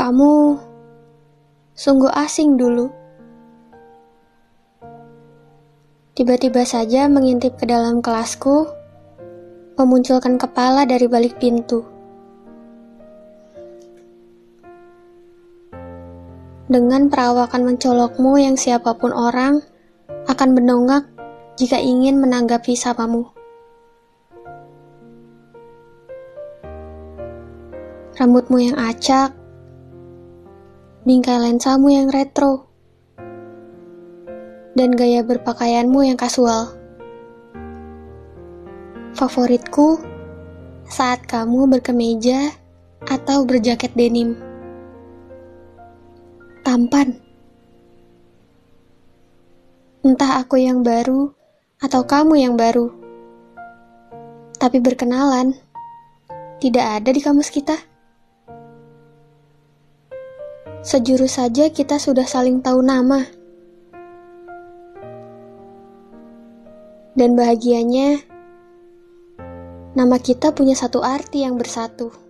Kamu sungguh asing dulu. Tiba-tiba saja mengintip ke dalam kelasku, memunculkan kepala dari balik pintu. Dengan perawakan mencolokmu yang siapa pun orang akan mendongak jika ingin menanggapi sapamu. Rambutmu yang acak, bingkai lensamu yang retro, dan gaya berpakaianmu yang kasual. Favoritku saat kamu berkemeja atau berjaket denim. Tampan. Entah aku yang baru atau kamu yang baru. Tapi berkenalan tidak ada di kamus kita. Sejurus saja kita sudah saling tahu nama. Dan bahagianya, nama kita punya satu arti yang bersatu.